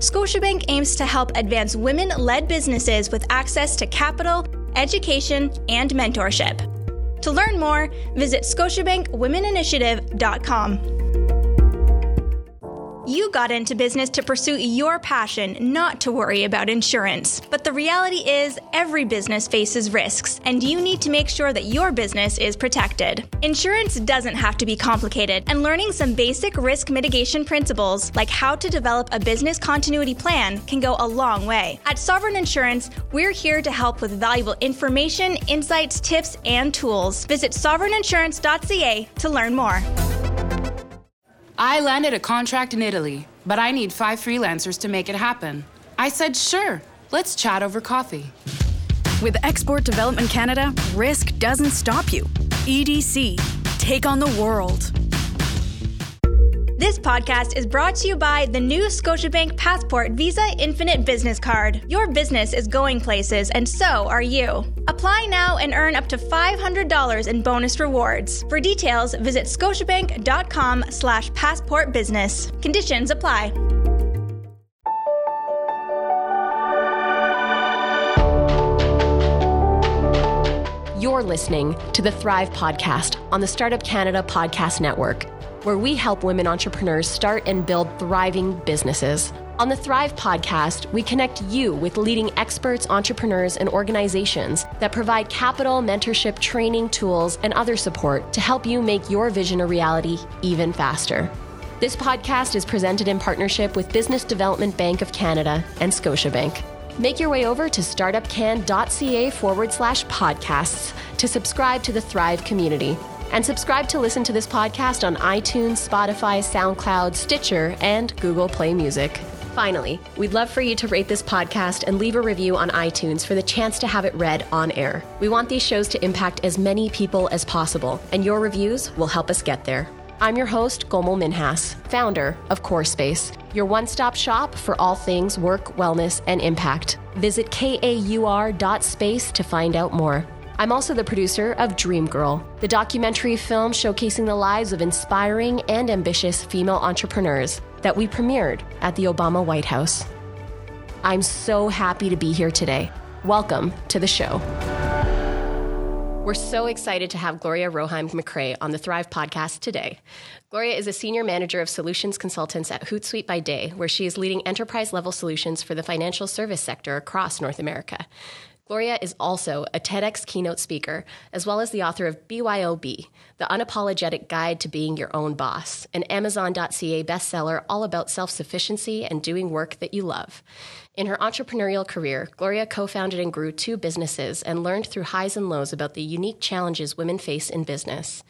Scotiabank aims to help advance women led businesses with access to capital, education, and mentorship. To learn more, visit ScotiabankWomenInitiative.com. You got into business to pursue your passion, not to worry about insurance. But the reality is, every business faces risks, and you need to make sure that your business is protected. Insurance doesn't have to be complicated, and learning some basic risk mitigation principles, like how to develop a business continuity plan, can go a long way. At Sovereign Insurance, we're here to help with valuable information, insights, tips, and tools. Visit sovereigninsurance.ca to learn more. I landed a contract in Italy, but I need five freelancers to make it happen. I said, sure, let's chat over coffee. With Export Development Canada, risk doesn't stop you. EDC, take on the world. This podcast is brought to you by the new Scotiabank Passport Visa Infinite Business Card. Your business is going places, and so are you. Apply now and earn up to $500 in bonus rewards. For details, visit scotiabank.com slash passportbusiness. Conditions apply. You're listening to the Thrive Podcast on the Startup Canada Podcast Network where we help women entrepreneurs start and build thriving businesses. On the Thrive podcast, we connect you with leading experts, entrepreneurs, and organizations that provide capital, mentorship, training, tools, and other support to help you make your vision a reality even faster. This podcast is presented in partnership with Business Development Bank of Canada and Scotiabank. Make your way over to startupcan.ca forward slash podcasts to subscribe to the Thrive community. And subscribe to listen to this podcast on iTunes, Spotify, SoundCloud, Stitcher, and Google Play Music. Finally, we'd love for you to rate this podcast and leave a review on iTunes for the chance to have it read on air. We want these shows to impact as many people as possible, and your reviews will help us get there. I'm your host, Komal Minhas, founder of KAUR Space, your one stop shop for all things work, wellness, and impact. Visit kaur.space to find out more. I'm also the producer of Dream Girl, the documentary film showcasing the lives of inspiring and ambitious female entrepreneurs that we premiered at the Obama White House. I'm so happy to be here today. Welcome to the show. We're so excited to have Gloria Roheim McRae on the Thrive podcast today. Gloria is a senior manager of solutions consultants at Hootsuite by Day, where she is leading enterprise level solutions for the financial service sector across North America. Gloria is also a TEDx keynote speaker, as well as the author of BYOB, The Unapologetic Guide to Being Your Own Boss, an Amazon.ca bestseller all about self sufficiency and doing work that you love. In her entrepreneurial career, Gloria co founded and grew two businesses and learned through highs and lows about the unique challenges women face in business.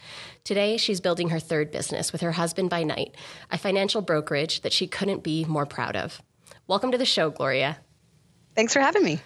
Today, she's building her third business with her husband by night, a financial brokerage that she couldn't be more proud of. Welcome to the show, Gloria. Thanks for having me.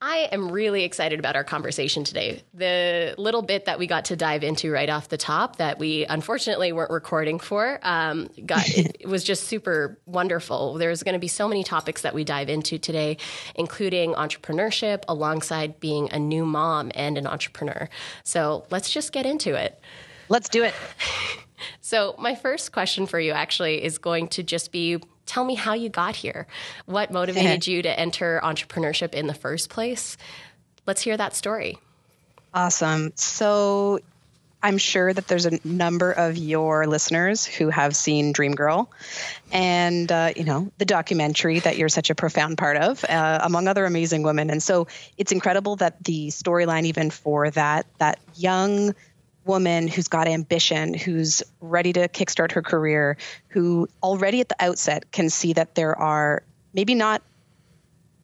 I am really excited about our conversation today. The little bit that we got to dive into right off the top that we unfortunately weren't recording for um, got it, it was just super wonderful. There's going to be so many topics that we dive into today, including entrepreneurship alongside being a new mom and an entrepreneur. So let's just get into it. Let's do it. So, my first question for you actually is going to just be tell me how you got here. What motivated you to enter entrepreneurship in the first place? Let's hear that story. Awesome. So, I'm sure that there's a number of your listeners who have seen Dream Girl and, uh, you know, the documentary that you're such a profound part of, uh, among other amazing women. And so it's incredible that the storyline, even for that, that young woman who's got ambition, who's ready to kickstart her career, who already at the outset can see that there are maybe not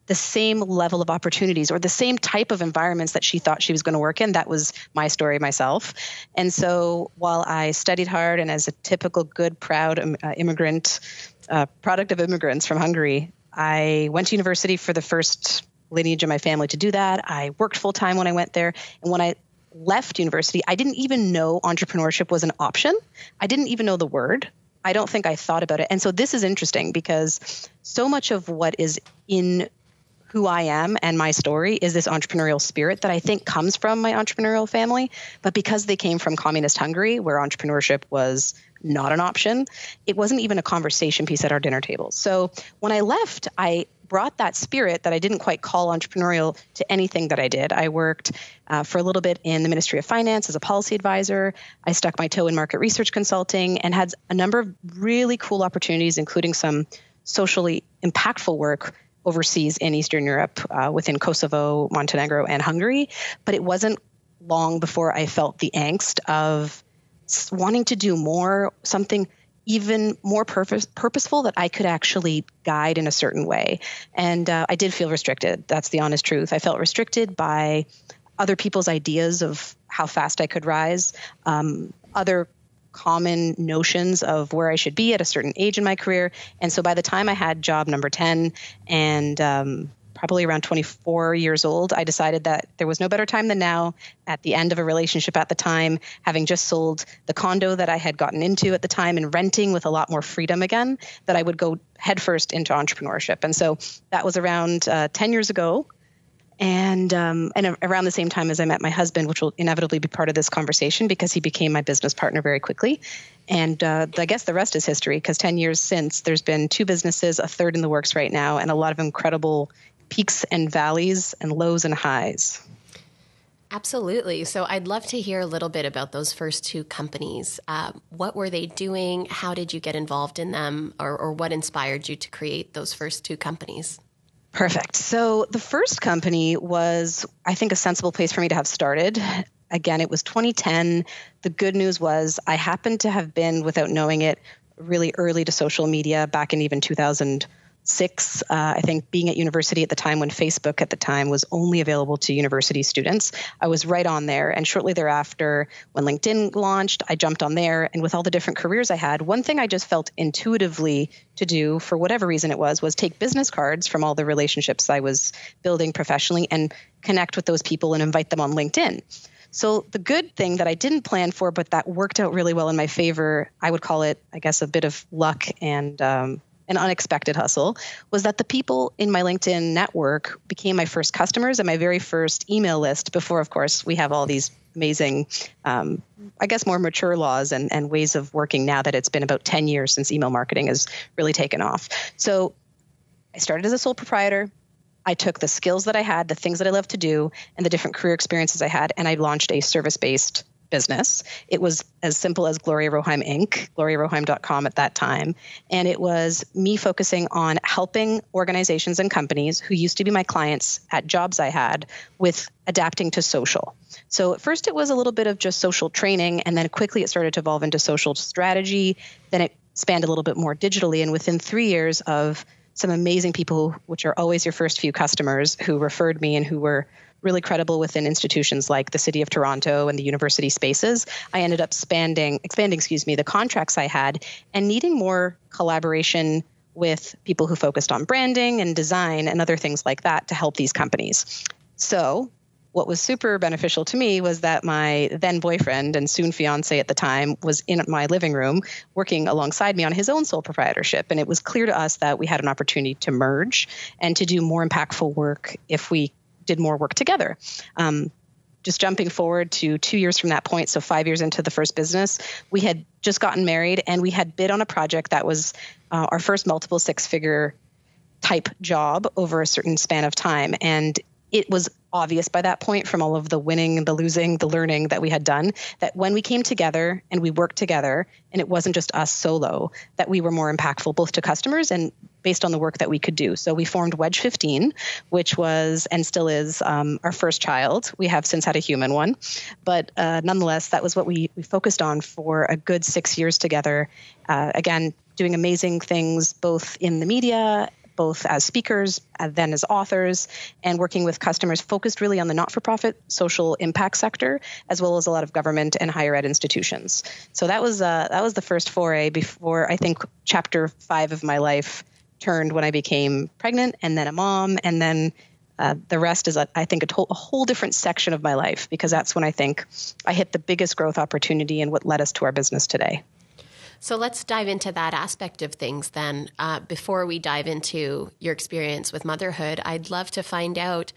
the same level of opportunities or the same type of environments that she thought she was going to work in. That was my story myself. And so while I studied hard and as a typical good, proud uh, immigrant, uh, product of immigrants from Hungary, I went to university for the first lineage of my family to do that. I worked full time when I went there. And when I left university, I didn't even know entrepreneurship was an option. I didn't even know the word. I don't think I thought about it. And so this is interesting because so much of what is in who I am and my story is this entrepreneurial spirit that I think comes from my entrepreneurial family. But because they came from communist Hungary, where entrepreneurship was not an option, it wasn't even a conversation piece at our dinner table. So when I left, I brought that spirit that I didn't quite call entrepreneurial to anything that I did. I worked uh, for a little bit in the Ministry of Finance as a policy advisor. I stuck my toe in market research consulting and had a number of really cool opportunities, including some socially impactful work overseas in Eastern Europe uh, within Kosovo, Montenegro, and Hungary. But it wasn't long before I felt the angst of wanting to do more, something even more purpose, purposeful that I could actually guide in a certain way. And uh, I did feel restricted. That's the honest truth. I felt restricted by other people's ideas of how fast I could rise, um, other common notions of where I should be at a certain age in my career. And so by the time I had job number 10 and um, probably around 24 years old, I decided that there was no better time than now at the end of a relationship at the time, having just sold the condo that I had gotten into at the time and renting with a lot more freedom again, that I would go headfirst into entrepreneurship. And so that was around uh, 10 years ago and um, and around the same time as I met my husband, which will inevitably be part of this conversation because he became my business partner very quickly. And uh, I guess the rest is history because 10 years since, there's been two businesses, a third in the works right now, and a lot of incredible peaks and valleys and lows and highs. Absolutely. So I'd love to hear a little bit about those first two companies. Uh, what were they doing? How did you get involved in them? Or, or what inspired you to create those first two companies? Perfect. So the first company was, I think, a sensible place for me to have started. Again, it was 2010. The good news was I happened to have been, without knowing it, really early to social media back in even 2000 six. Uh, I think being at university at the time when Facebook at the time was only available to university students, I was right on there. And shortly thereafter, when LinkedIn launched, I jumped on there. And with all the different careers I had, one thing I just felt intuitively to do, for whatever reason it was, was take business cards from all the relationships I was building professionally and connect with those people and invite them on LinkedIn. So the good thing that I didn't plan for, but that worked out really well in my favor, I would call it, I guess, a bit of luck and um, an unexpected hustle was that the people in my LinkedIn network became my first customers and my very first email list before, of course, we have all these amazing, um, I guess, more mature laws and, and ways of working now that it's been about 10 years since email marketing has really taken off. So I started as a sole proprietor. I took the skills that I had, the things that I love to do, and the different career experiences I had, and I launched a service based business. It was as simple as Gloria Roheim Inc., gloriaroheim.com at that time. And it was me focusing on helping organizations and companies who used to be my clients at jobs I had with adapting to social. So at first it was a little bit of just social training, and then quickly it started to evolve into social strategy. Then it spanned a little bit more digitally. And within three years of some amazing people, which are always your first few customers, who referred me and who were really credible within institutions like the City of Toronto and the university spaces, I ended up expanding, expanding, excuse me, the contracts I had and needing more collaboration with people who focused on branding and design and other things like that to help these companies. So, what was super beneficial to me was that my then boyfriend and soon fiance at the time was in my living room working alongside me on his own sole proprietorship. And it was clear to us that we had an opportunity to merge and to do more impactful work if we did more work together. Um, just jumping forward to two years from that point, so five years into the first business, we had just gotten married and we had bid on a project that was uh, our first multiple six figure type job over a certain span of time. And it was obvious by that point from all of the winning, the losing, the learning that we had done that when we came together and we worked together and it wasn't just us solo, that we were more impactful both to customers and based on the work that we could do. So we formed Wedge 15, which was and still is um, our first child. We have since had a human one, but uh, nonetheless, that was what we, we focused on for a good six years together. Uh, again, doing amazing things both in the media both as speakers, uh, then as authors, and working with customers focused really on the not for profit social impact sector, as well as a lot of government and higher ed institutions. So that was, uh, that was the first foray before I think chapter five of my life turned when I became pregnant and then a mom. And then uh, the rest is, I think, a, to- a whole different section of my life because that's when I think I hit the biggest growth opportunity and what led us to our business today. So let's dive into that aspect of things then. Uh, before we dive into your experience with motherhood, I'd love to find out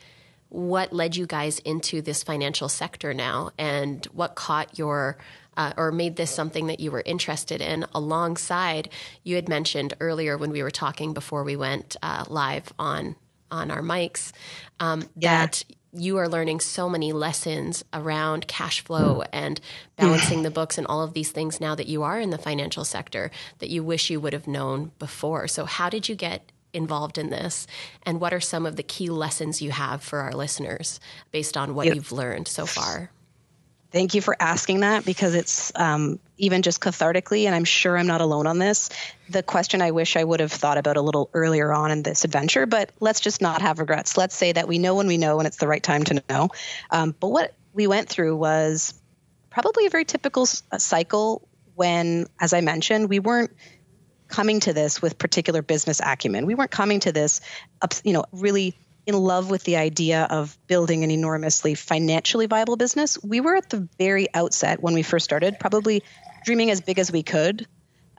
what led you guys into this financial sector now and what caught your uh, or made this something that you were interested in alongside you had mentioned earlier when we were talking before we went uh, live on on our mics um, yeah. that you are learning so many lessons around cash flow and balancing the books and all of these things now that you are in the financial sector that you wish you would have known before. So, how did you get involved in this? And what are some of the key lessons you have for our listeners based on what yep. you've learned so far? Thank you for asking that because it's um, even just cathartically, and I'm sure I'm not alone on this. The question I wish I would have thought about a little earlier on in this adventure, but let's just not have regrets. Let's say that we know when we know when it's the right time to know. Um, but what we went through was probably a very typical cycle when, as I mentioned, we weren't coming to this with particular business acumen. We weren't coming to this, you know, really in love with the idea of building an enormously financially viable business. We were at the very outset when we first started, probably dreaming as big as we could.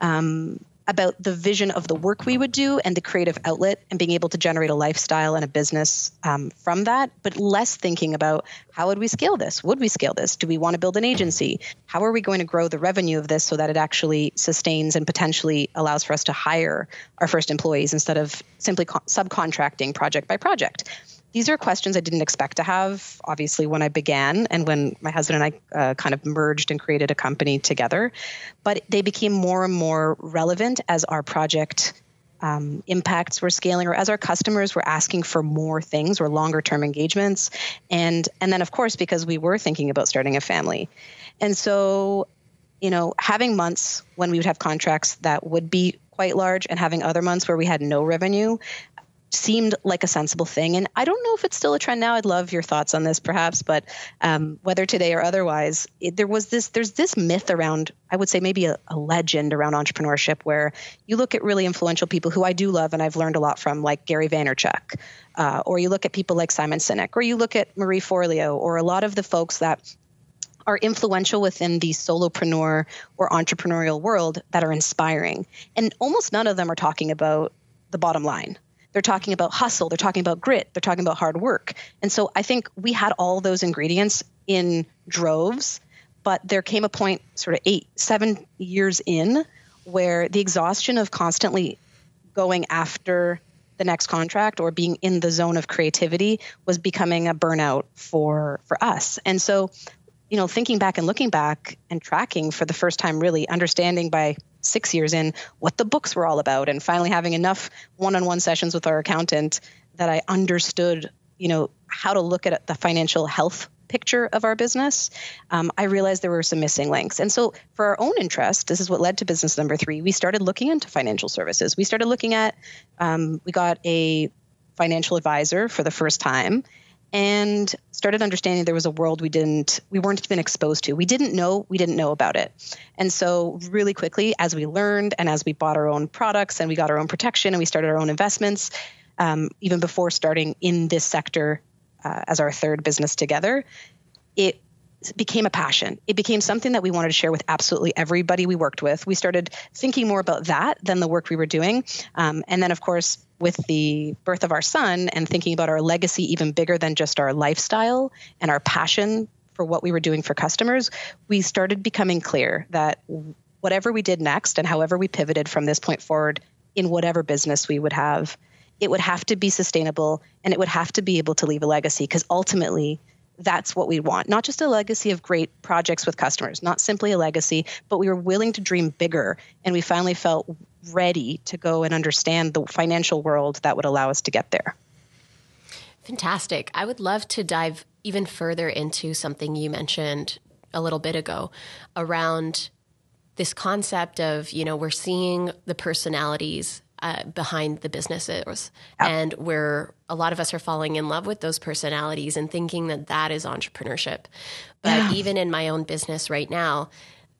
Um, about the vision of the work we would do and the creative outlet and being able to generate a lifestyle and a business um, from that, but less thinking about how would we scale this? Would we scale this? Do we want to build an agency? How are we going to grow the revenue of this so that it actually sustains and potentially allows for us to hire our first employees instead of simply co- subcontracting project by project? These are questions I didn't expect to have, obviously, when I began and when my husband and I uh, kind of merged and created a company together. But they became more and more relevant as our project um, impacts were scaling or as our customers were asking for more things or longer term engagements. And, and then, of course, because we were thinking about starting a family. And so, you know, having months when we would have contracts that would be quite large and having other months where we had no revenue seemed like a sensible thing. And I don't know if it's still a trend now. I'd love your thoughts on this, perhaps. But um, whether today or otherwise, it, there was this. There's this myth around. I would say maybe a, a, legend around entrepreneurship, where you look at really influential people who I do love and I've learned a lot from, like Gary Vaynerchuk, uh, or you look at people like Simon Sinek, or you look at Marie Forleo, or a lot of the folks that are influential within the solopreneur or entrepreneurial world that are inspiring. And almost none of them are talking about the bottom line they're talking about hustle, they're talking about grit, they're talking about hard work. And so I think we had all those ingredients in droves, but there came a point, sort of eight, seven years in, where the exhaustion of constantly going after the next contract or being in the zone of creativity was becoming a burnout for for us. And so you know, thinking back and looking back and tracking for the first time, really understanding by six years in what the books were all about, and finally having enough one-on-one sessions with our accountant that I understood, you know, how to look at the financial health picture of our business, um, I realized there were some missing links. And so, for our own interest, this is what led to business number three. We started looking into financial services. We started looking at, um, we got a financial advisor for the first time and started understanding there was a world we didn't we weren't even exposed to we didn't know we didn't know about it and so really quickly as we learned and as we bought our own products and we got our own protection and we started our own investments um, even before starting in this sector uh, as our third business together it became a passion. It became something that we wanted to share with absolutely everybody we worked with. We started thinking more about that than the work we were doing. Um, and then, of course, with the birth of our son and thinking about our legacy even bigger than just our lifestyle and our passion for what we were doing for customers, we started becoming clear that whatever we did next and however we pivoted from this point forward in whatever business we would have, it would have to be sustainable and it would have to be able to leave a legacy because ultimately that's what we want. Not just a legacy of great projects with customers, not simply a legacy, but we were willing to dream bigger. And we finally felt ready to go and understand the financial world that would allow us to get there. Fantastic. I would love to dive even further into something you mentioned a little bit ago around this concept of, you know, we're seeing the personalities uh, behind the businesses. And where a lot of us are falling in love with those personalities and thinking that that is entrepreneurship. But yeah. even in my own business right now,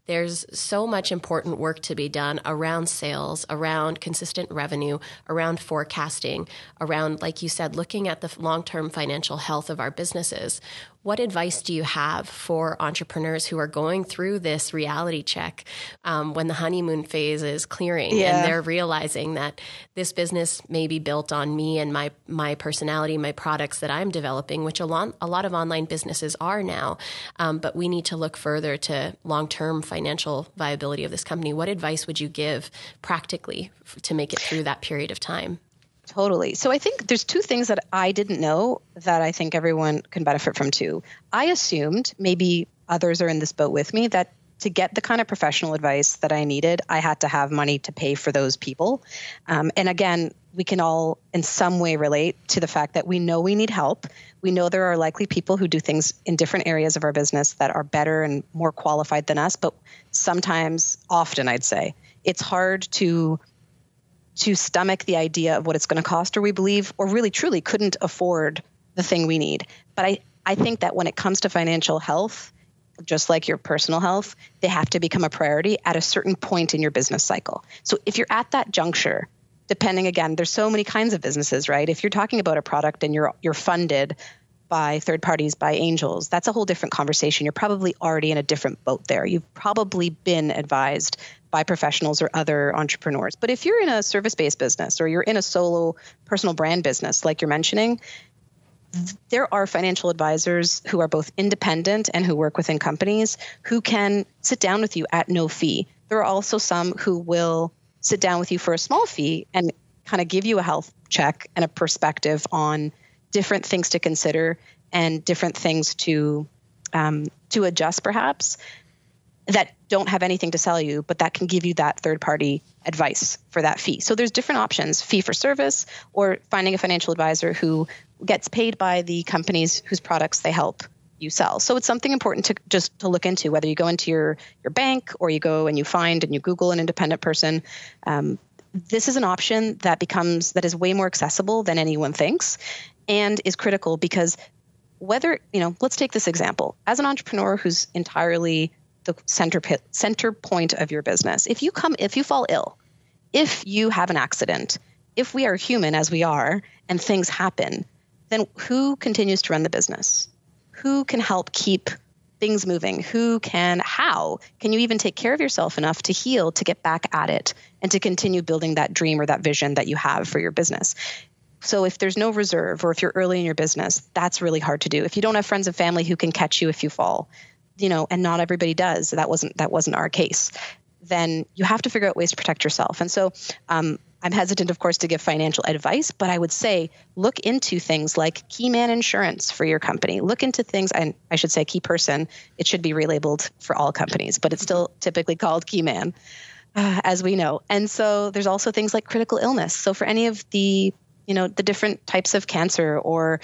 there's so much important work to be done around sales, around consistent revenue, around forecasting, around, like you said, looking at the long term financial health of our businesses. What advice do you have for entrepreneurs who are going through this reality check um, when the honeymoon phase is clearing yeah. and they're realizing that this business may be built on me and my my personality, my products that I'm developing, which a lot a lot of online businesses are now, um, but we need to look further to long term financial viability of this company. What advice would you give practically to make it through that period of time? Totally. So I think there's two things that I didn't know that I think everyone can benefit from too. I assumed, maybe others are in this boat with me, that to get the kind of professional advice that I needed, I had to have money to pay for those people. Um, and again, we can all in some way relate to the fact that we know we need help. We know there are likely people who do things in different areas of our business that are better and more qualified than us, but sometimes, often, I'd say, it's hard to to stomach the idea of what it's going to cost, or we believe, or really truly couldn't afford the thing we need. But I, I think that when it comes to financial health, just like your personal health, they have to become a priority at a certain point in your business cycle. So if you're at that juncture, depending again, there's so many kinds of businesses, right? If you're talking about a product and you're you're funded by third parties, by angels, that's a whole different conversation. You're probably already in a different boat there. You've probably been advised by professionals or other entrepreneurs. But if you're in a service based business or you're in a solo personal brand business, like you're mentioning, there are financial advisors who are both independent and who work within companies who can sit down with you at no fee. There are also some who will sit down with you for a small fee and kind of give you a health check and a perspective on different things to consider and different things to um, to adjust perhaps that don't have anything to sell you but that can give you that third party advice for that fee. So there's different options fee for service or finding a financial advisor who gets paid by the companies whose products they help you sell. So it's something important to just to look into whether you go into your your bank or you go and you find and you google an independent person. Um, this is an option that becomes that is way more accessible than anyone thinks and is critical because whether you know let's take this example. As an entrepreneur who's entirely the center pit, center point of your business if you come if you fall ill if you have an accident if we are human as we are and things happen then who continues to run the business? Who can help keep things moving? Who can how? Can you even take care of yourself enough to heal to get back at it and to continue building that dream or that vision that you have for your business so if there's no reserve or if you're early in your business, that's really hard to do. If you don't have friends and family who can catch you if you fall, you know, and not everybody does, that wasn't that wasn't our case. Then you have to figure out ways to protect yourself. And so um, I'm hesitant, of course, to give financial advice, but I would say look into things like key man Insurance for your company. Look into things, and I should say Key Person. It should be relabeled for all companies, but it's still typically called Keyman, uh, as we know. And so there's also things like critical illness. So for any of the you know the different types of cancer or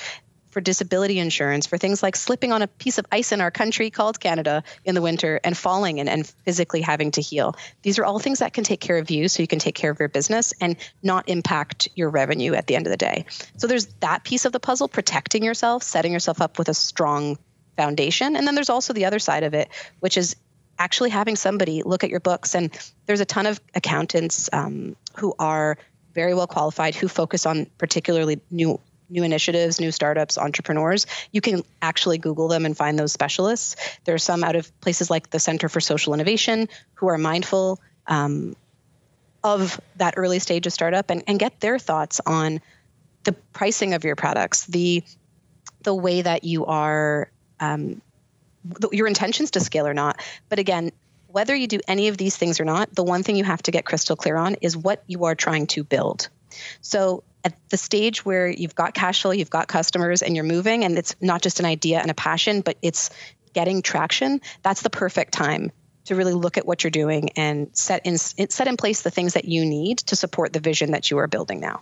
for disability insurance for things like slipping on a piece of ice in our country called Canada in the winter and falling and, and physically having to heal. These are all things that can take care of you so you can take care of your business and not impact your revenue at the end of the day. So there's that piece of the puzzle, protecting yourself, setting yourself up with a strong foundation. And then there's also the other side of it, which is actually having somebody look at your books. And there's a ton of accountants um, who are very well qualified who focus on particularly new new initiatives, new startups, entrepreneurs. You can actually Google them and find those specialists. There are some out of places like the Center for Social Innovation who are mindful um, of that early stage of startup and, and get their thoughts on the pricing of your products, the the way that you are um, your intentions to scale or not. But again, whether you do any of these things or not, the one thing you have to get crystal clear on is what you are trying to build. So at the stage where you've got cash flow, you've got customers, and you're moving, and it's not just an idea and a passion, but it's getting traction, that's the perfect time to really look at what you're doing and set in set in place the things that you need to support the vision that you are building now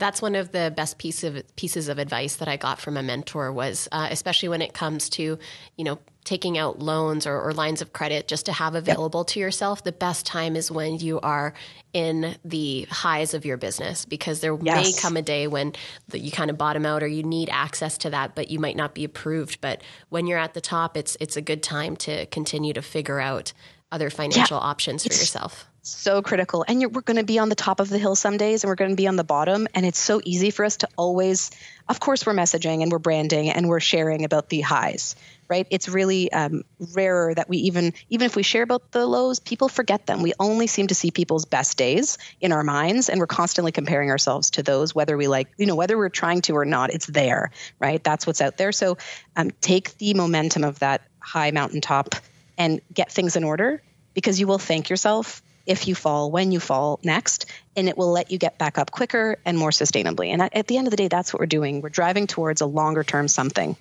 That's one of the best piece of, pieces of advice that I got from a mentor was, uh, especially when it comes to, you know, taking out loans or, or, lines of credit just to have available yep. to yourself, the best time is when you are in the highs of your business because there yes. may come a day when you kind of bottom out or you need access to that, but you might not be approved. But when you're at the top, it's it's a good time to continue to figure out other financial yeah. options for it's, yourself so critical. And we're going to be on the top of the hill some days and we're going to be on the bottom. And it's so easy for us to always, of course, we're messaging and we're branding and we're sharing about the highs, right? It's really um, rarer that we even, even if we share about the lows, people forget them. We only seem to see people's best days in our minds and we're constantly comparing ourselves to those, whether we like, you know, whether we're trying to or not, it's there, right? That's what's out there. So um, take the momentum of that high mountaintop and get things in order because you will thank yourself if you fall, when you fall next, and it will let you get back up quicker and more sustainably. And at the end of the day, that's what we're doing. We're driving towards a longer term something.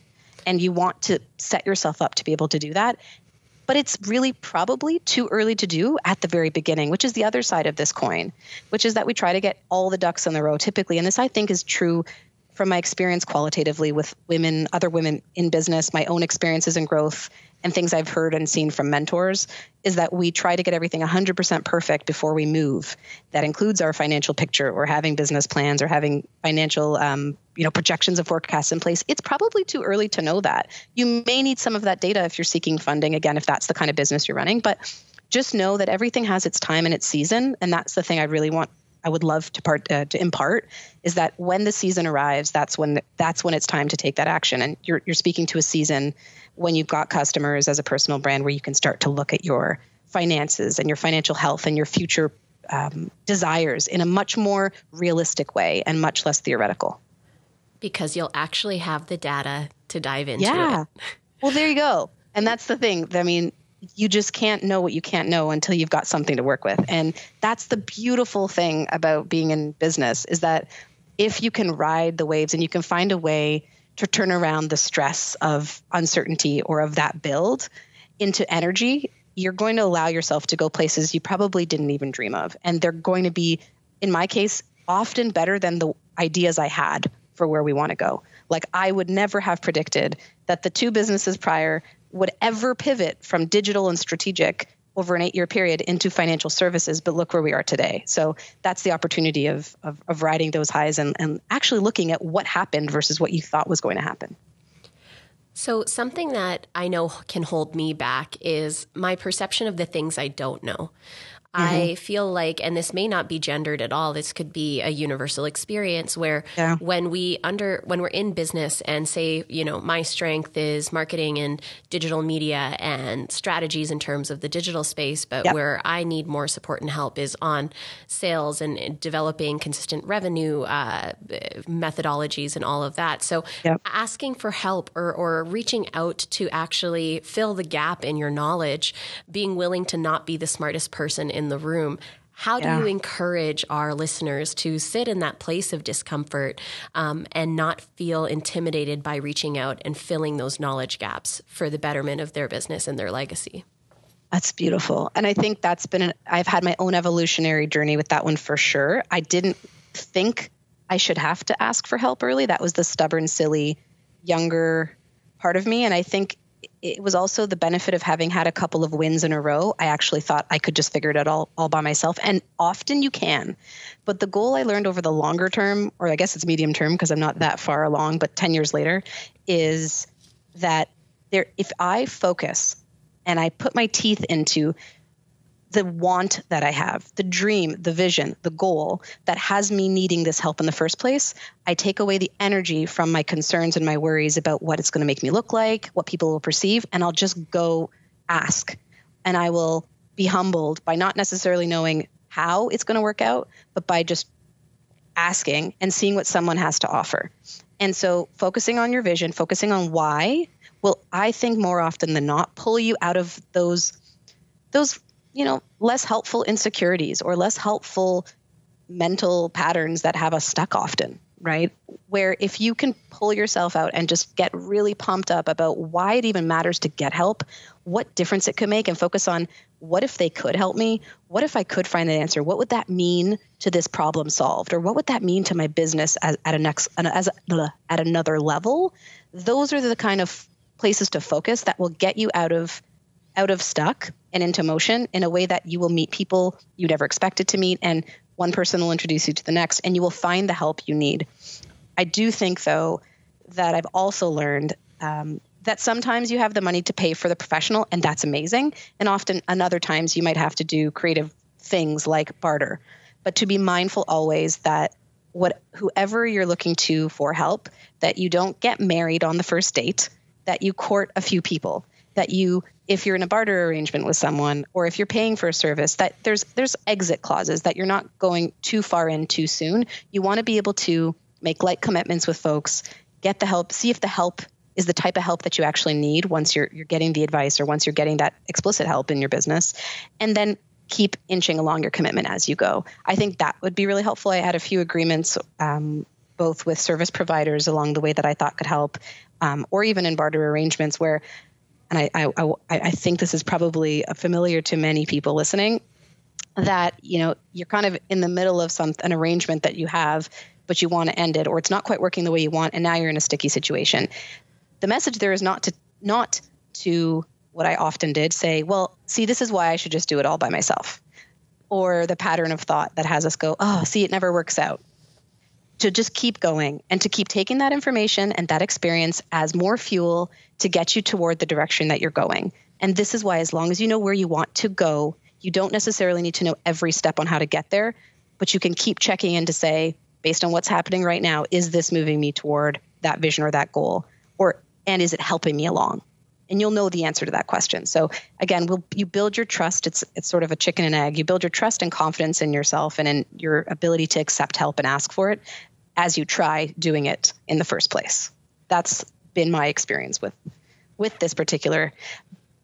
And you want to set yourself up to be able to do that. But it's really probably too early to do at the very beginning, which is the other side of this coin, which is that we try to get all the ducks in the row typically. And this, I think, is true from my experience qualitatively with women, other women in business, my own experiences and growth, and things I've heard and seen from mentors is that we try to get everything 100% perfect before we move. That includes our financial picture or having business plans or having financial, um, you know, projections of forecasts in place. It's probably too early to know that. You may need some of that data if you're seeking funding, again, if that's the kind of business you're running. But just know that everything has its time and its season. And that's the thing I really want I would love to part uh, to impart is that when the season arrives, that's when that's when it's time to take that action. And you're you're speaking to a season when you've got customers as a personal brand where you can start to look at your finances and your financial health and your future um, desires in a much more realistic way and much less theoretical. Because you'll actually have the data to dive into yeah. it. well, there you go. And that's the thing. I mean, you just can't know what you can't know until you've got something to work with. And that's the beautiful thing about being in business is that if you can ride the waves and you can find a way to turn around the stress of uncertainty or of that build into energy, you're going to allow yourself to go places you probably didn't even dream of. And they're going to be, in my case, often better than the ideas I had for where we want to go. Like, I would never have predicted that the two businesses prior would ever pivot from digital and strategic over an eight year period into financial services, but look where we are today. So that's the opportunity of, of, of riding those highs and, and actually looking at what happened versus what you thought was going to happen. So, something that I know can hold me back is my perception of the things I don't know. Mm-hmm. I feel like, and this may not be gendered at all. This could be a universal experience where yeah. when we under when we're in business and say, you know, my strength is marketing and digital media and strategies in terms of the digital space, but yep. where I need more support and help is on sales and developing consistent revenue uh, methodologies and all of that. So, yep. asking for help or, or reaching out to actually fill the gap in your knowledge, being willing to not be the smartest person in the room. How do yeah. you encourage our listeners to sit in that place of discomfort um, and not feel intimidated by reaching out and filling those knowledge gaps for the betterment of their business and their legacy? That's beautiful. And I think that's been, an, I've had my own evolutionary journey with that one for sure. I didn't think I should have to ask for help early. That was the stubborn, silly, younger part of me. And I think it was also the benefit of having had a couple of wins in a row. I actually thought I could just figure it out all, all by myself. And often you can. But the goal I learned over the longer term, or I guess it's medium term because I'm not that far along, but 10 years later, is that there if I focus and I put my teeth into the want that I have, the dream, the vision, the goal that has me needing this help in the first place, I take away the energy from my concerns and my worries about what it's going to make me look like, what people will perceive, and I'll just go ask. And I will be humbled by not necessarily knowing how it's going to work out, but by just asking and seeing what someone has to offer. And so focusing on your vision, focusing on why will I think more often than not pull you out of those those you know, less helpful insecurities or less helpful mental patterns that have us stuck often, right? Where if you can pull yourself out and just get really pumped up about why it even matters to get help, what difference it could make, and focus on what if they could help me? What if I could find an answer? What would that mean to this problem solved? Or what would that mean to my business as, at a next as at another level? Those are the kind of places to focus that will get you out of out of stuck and into motion in a way that you will meet people you never expected to meet and one person will introduce you to the next and you will find the help you need. I do think though that i've also learned um, that sometimes you have the money to pay for the professional and that's amazing and often and other times you might have to do creative things like barter. But to be mindful always that what whoever you're looking to for help that you don't get married on the first date that you court a few people that you if you're in a barter arrangement with someone or if you're paying for a service that there's there's exit clauses that you're not going too far in too soon. You want to be able to make light commitments with folks get the help see if the help is the type of help that you actually need once you're you're getting the advice or once you're getting that explicit help in your business and then keep inching along your commitment as you go. I think that would be really helpful. I had a few agreements um, both with service providers along the way that i thought could help um, or even in barter arrangements where and I, I, I think this is probably uh, familiar to many people listening, that you know you're kind of in the middle of some an arrangement that you have, but you want to end it, or it's not quite working the way you want, and now you're in a sticky situation. The message there is not to not to what I often did say, well, see, this is why I should just do it all by myself, or the pattern of thought that has us go, oh, see, it never works out to just keep going and to keep taking that information and that experience as more fuel to get you toward the direction that you're going. And this is why, as long as you know where you want to go, you don't necessarily need to know every step on how to get there, but you can keep checking in to say, based on what's happening right now, is this moving me toward that vision or that goal? Or, and is it helping me along? And you'll know the answer to that question. So again, we'll, you build your trust. It's it's sort of a chicken and egg. You build your trust and confidence in yourself and in your ability to accept help and ask for it as you try doing it in the first place. That's been my experience with with this particular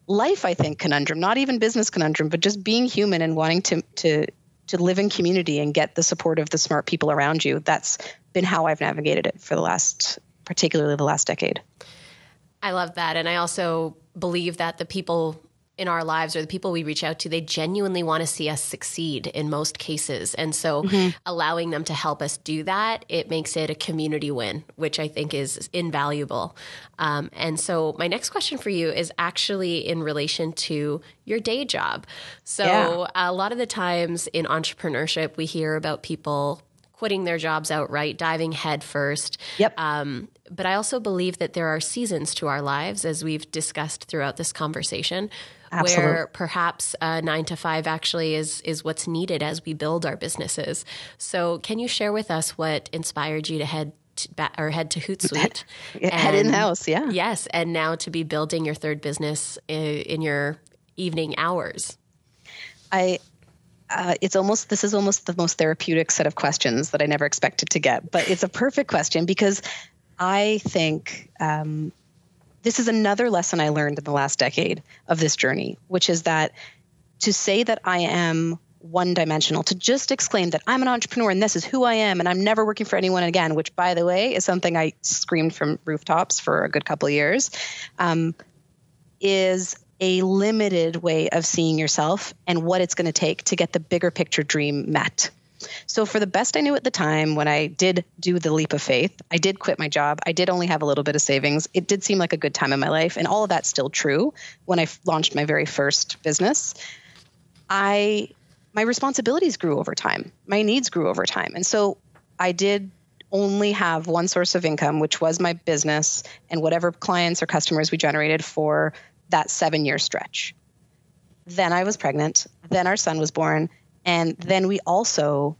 life I think conundrum, not even business conundrum, but just being human and wanting to to to live in community and get the support of the smart people around you. That's been how I've navigated it for the last particularly the last decade. I love that and I also believe that the people in our lives or the people we reach out to, they genuinely want to see us succeed in most cases. And so mm-hmm. allowing them to help us do that, it makes it a community win, which I think is invaluable. Um, and so my next question for you is actually in relation to your day job. So yeah. a lot of the times in entrepreneurship, we hear about people quitting their jobs outright, diving headfirst. Yep. Um, but I also believe that there are seasons to our lives, as we've discussed throughout this conversation, Absolutely. where perhaps uh, nine to five actually is is what's needed as we build our businesses. So, can you share with us what inspired you to head to, or head to Hootsuite? head in house, yeah. Yes, and now to be building your third business in, in your evening hours. I uh, it's almost this is almost the most therapeutic set of questions that I never expected to get, but it's a perfect question because I think um, this is another lesson I learned in the last decade of this journey, which is that to say that I am one dimensional, to just exclaim that I'm an entrepreneur and this is who I am and I'm never working for anyone again, which by the way is something I screamed from rooftops for a good couple of years, um, is a limited way of seeing yourself and what it's going to take to get the bigger picture dream met. So, for the best I knew at the time, when I did do the leap of faith, I did quit my job. I did only have a little bit of savings. It did seem like a good time in my life, and all of that's still true. When I launched my very first business, I my responsibilities grew over time. My needs grew over time, and so I did only have one source of income, which was my business and whatever clients or customers we generated for that seven year stretch. Then I was pregnant. Then our son was born. And then we also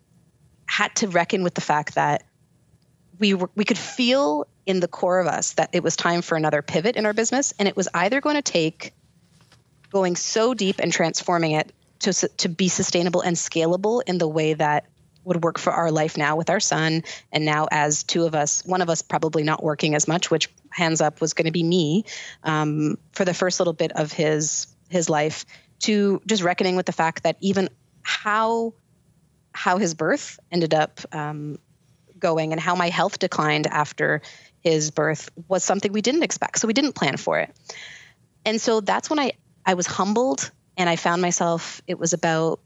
had to reckon with the fact that we were, we could feel in the core of us that it was time for another pivot in our business, and it was either going to take going so deep and transforming it to to be sustainable and scalable in the way that would work for our life now with our son, and now as two of us, one of us probably not working as much, which hands up was going to be me um, for the first little bit of his his life, to just reckoning with the fact that even how how his birth ended up um, going and how my health declined after his birth was something we didn't expect. So we didn't plan for it. And so that's when I, I was humbled and I found myself, it was about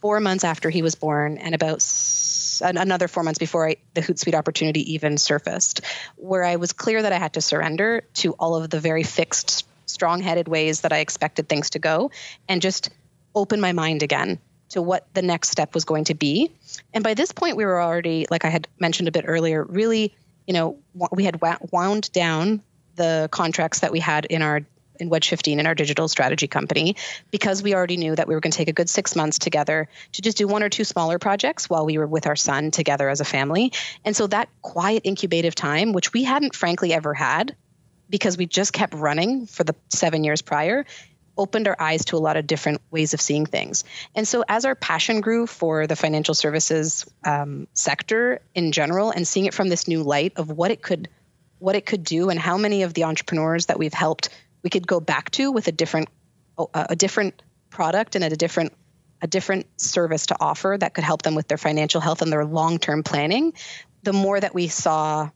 four months after he was born and about another four months before I, the Hootsuite opportunity even surfaced, where I was clear that I had to surrender to all of the very fixed, strong headed ways that I expected things to go and just open my mind again to what the next step was going to be. And by this point, we were already, like I had mentioned a bit earlier, really, you know, we had wound down the contracts that we had in our in Wedge 15 in our digital strategy company because we already knew that we were going to take a good six months together to just do one or two smaller projects while we were with our son together as a family. And so that quiet incubative time, which we hadn't frankly ever had because we just kept running for the seven years prior, opened our eyes to a lot of different ways of seeing things. And so, as our passion grew for the financial services um, sector in general, and seeing it from this new light of what it could, what it could do, and how many of the entrepreneurs that we've helped we could go back to with a different a different product and a different a different service to offer that could help them with their financial health and their long-term planning the more that we saw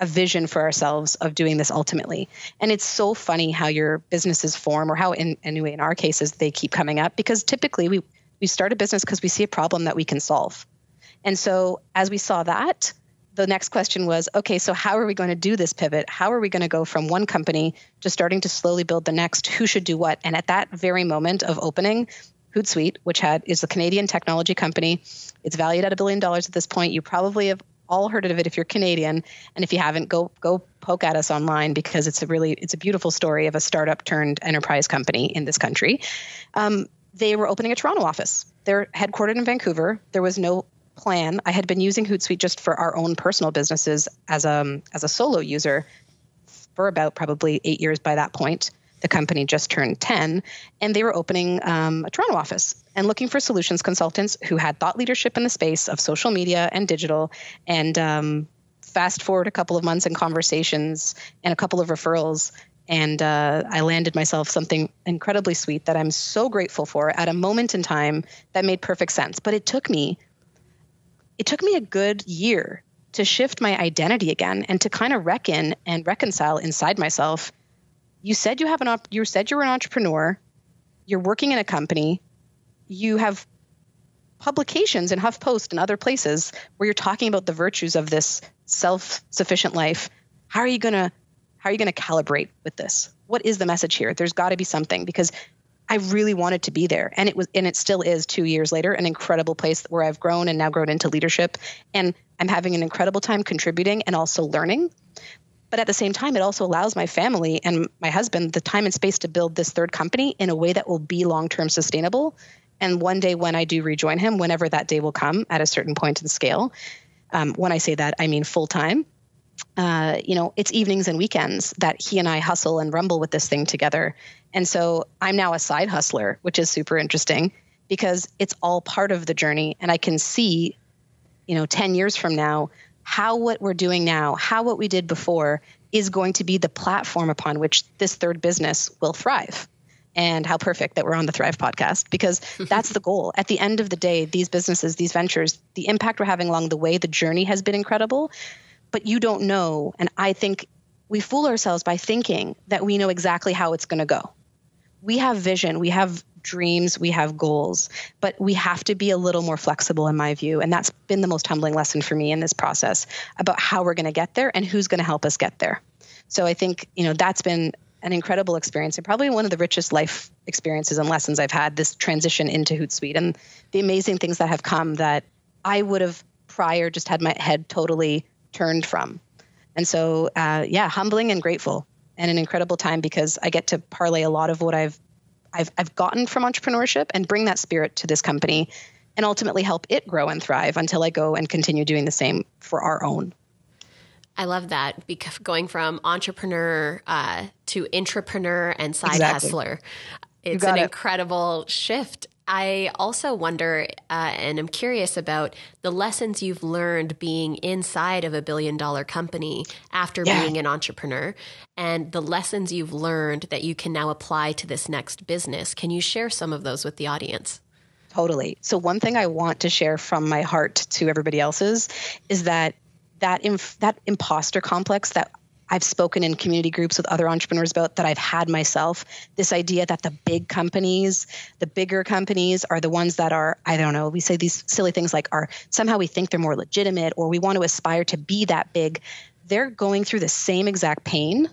a vision for ourselves of doing this ultimately and it's so funny how your businesses form or how in anyway in our cases they keep coming up because typically we we start a business because we see a problem that we can solve and so as we saw that the next question was okay, so how are we going to do this pivot? How are we going to go from one company to starting to slowly build the next? Who should do what? And at that very moment of opening, Hootsuite, which had is a Canadian technology company, it's valued at a billion dollars at this point. You probably have all heard of it if you're Canadian, and if you haven't, go go poke at us online because it's a really it's a beautiful story of a startup turned enterprise company in this country. Um, they were opening a Toronto office. They're headquartered in Vancouver. There was no plan. I had been using Hootsuite just for our own personal businesses as a as a solo user for about probably eight years by that point. The company just turned 10, and they were opening um, a Toronto office and looking for solutions consultants who had thought leadership in the space of social media and digital. And um, fast forward a couple of months in conversations and a couple of referrals, and uh, I landed myself something incredibly sweet that I'm so grateful for at a moment in time that made perfect sense. But it took me it took me a good year to shift my identity again and to kind of reckon and reconcile inside myself. You said you have an op- you said you're an entrepreneur, you're working in a company, you have publications in HuffPost and other places where you're talking about the virtues of this self-sufficient life. How are you going to how are you going to calibrate with this? What is the message here? There's got to be something because I really wanted to be there. And it was and it still is 2 years later an incredible place where I've grown and now grown into leadership and I'm having an incredible time contributing and also learning. But at the same time it also allows my family and my husband the time and space to build this third company in a way that will be long-term sustainable. And one day when I do rejoin him, whenever that day will come at a certain point in scale, um, when I say that, I mean full time. Uh, you know, it's evenings and weekends that he and I hustle and rumble with this thing together. And so I'm now a side hustler, which is super interesting because it's all part of the journey. And I can see, you know, 10 years from now, how what we're doing now, how what we did before is going to be the platform upon which this third business will thrive. And how perfect that we're on the Thrive podcast because that's the goal. At the end of the day, these businesses, these ventures, the impact we're having along the way, the journey has been incredible, but you don't know. And I think we fool ourselves by thinking that we know exactly how it's going to go we have vision, we have dreams, we have goals, but we have to be a little more flexible, in my view. And that's been the most humbling lesson for me in this process about how we're going to get there and who's going to help us get there. So I think, you know, that's been an incredible experience and probably one of the richest life experiences and lessons I've had this transition into Hootsuite and the amazing things that have come that I would have prior just had my head totally turned from. And so, uh, yeah, humbling and grateful and an incredible time because I get to parlay a lot of what I've I've I've gotten from entrepreneurship and bring that spirit to this company and ultimately help it grow and thrive until I go and continue doing the same for our own. I love that because going from entrepreneur uh, to intrapreneur and side exactly. hustler. It's an it. incredible shift. I also wonder, uh, and I'm curious about the lessons you've learned being inside of a billion dollar company after yeah. being an entrepreneur, and the lessons you've learned that you can now apply to this next business. Can you share some of those with the audience? Totally. So, one thing I want to share from my heart to everybody else's is that that inf- that imposter complex that I've spoken in community groups with other entrepreneurs about that I've had myself. This idea that the big companies, the bigger companies, are the ones that are, I don't know, we say these silly things like are somehow we think they're more legitimate or we want to aspire to be that big. They're going through the same exact pain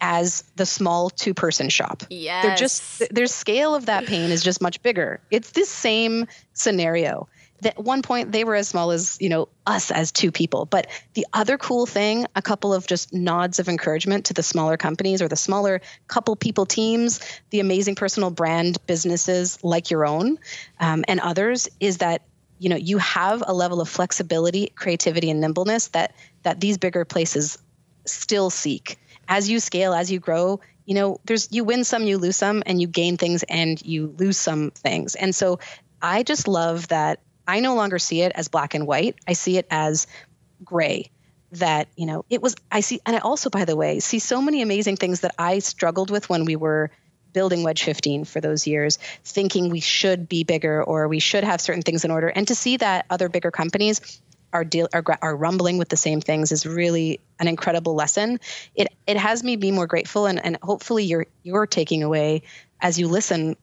as the small two person shop. Yes. They're just their scale of that pain is just much bigger. It's this same scenario. At one point they were as small as, you know, us as two people. But the other cool thing, a couple of just nods of encouragement to the smaller companies or the smaller couple people teams, the amazing personal brand businesses like your own um, and others, is that you know you have a level of flexibility, creativity, and nimbleness that that these bigger places still seek as you scale, as you grow, you know, there's you win some, you lose some, and you gain things and you lose some things. And so I just love that I no longer see it as black and white. I see it as gray. That, you know, it was I see and I also, by the way, see so many amazing things that I struggled with when we were building Wedge 15 for those years, thinking we should be bigger or we should have certain things in order. And to see that other bigger companies are deal are, are rumbling with the same things is really an incredible lesson. It it has me be more grateful, and and hopefully you're you're taking away as you listen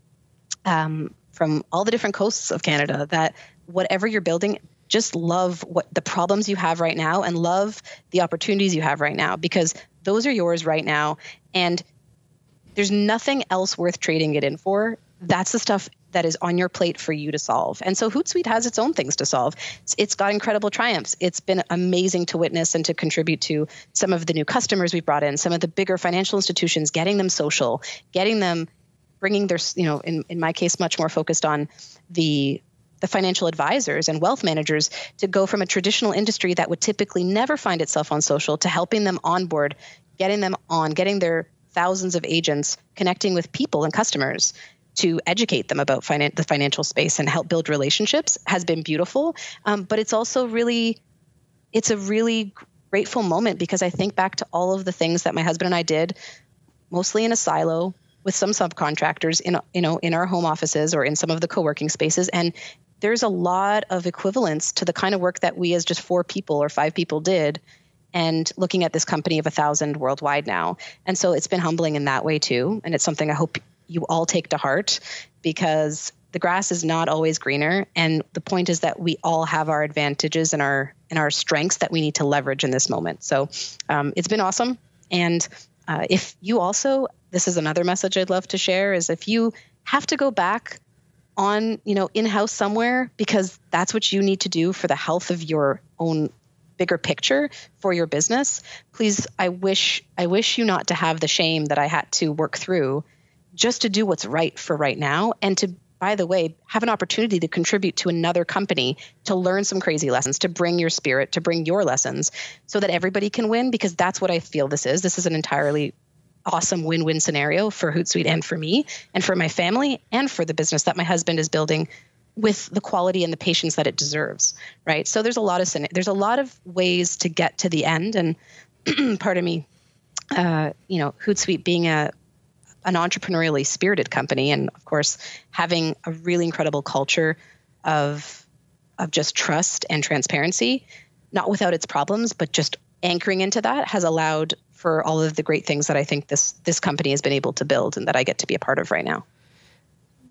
um, from all the different coasts of Canada that whatever you're building. Just love what the problems you have right now and love the opportunities you have right now because those are yours right now. And there's nothing else worth trading it in for. That's the stuff that is on your plate for you to solve. And so Hootsuite has its own things to solve. It's, it's got incredible triumphs. It's been amazing to witness and to contribute to some of the new customers we've brought in, some of the bigger financial institutions, getting them social, getting them bringing their, you know, in, in my case, much more focused on the the financial advisors and wealth managers to go from a traditional industry that would typically never find itself on social to helping them onboard, getting them on, getting their thousands of agents connecting with people and customers to educate them about finan- the financial space and help build relationships has been beautiful. Um, but it's also really, it's a really grateful moment because I think back to all of the things that my husband and I did, mostly in a silo with some subcontractors in you know in our home offices or in some of the co-working spaces and there's a lot of equivalence to the kind of work that we as just four people or five people did and looking at this company of a thousand worldwide now. And so it's been humbling in that way too. And it's something i hope you all take to heart because the grass is not always greener. And the point is that we all have our advantages and our and our strengths that we need to leverage in this moment. So um, it's been awesome. And uh, if you also this is another message i'd love to share is if you have to go back on you know in-house somewhere because that's what you need to do for the health of your own bigger picture for your business. Please i wish i wish you not to have the shame that i had to work through just to do what's right for right now and to by the way have an opportunity to contribute to another company to learn some crazy lessons to bring your spirit to bring your lessons so that everybody can win because that's what i feel this is. This is an entirely awesome win-win scenario for hootsuite and for me and for my family and for the business that my husband is building with the quality and the patience that it deserves right? So there's a lot of there's a lot of ways to get to the end. And pardon me uh, you know hootsuite being a an entrepreneurially spirited company and of course having a really incredible culture of of just trust and transparency not without its problems but just anchoring into that has allowed for all of the great things that I think this this company has been able to build and that I get to be a part of right now.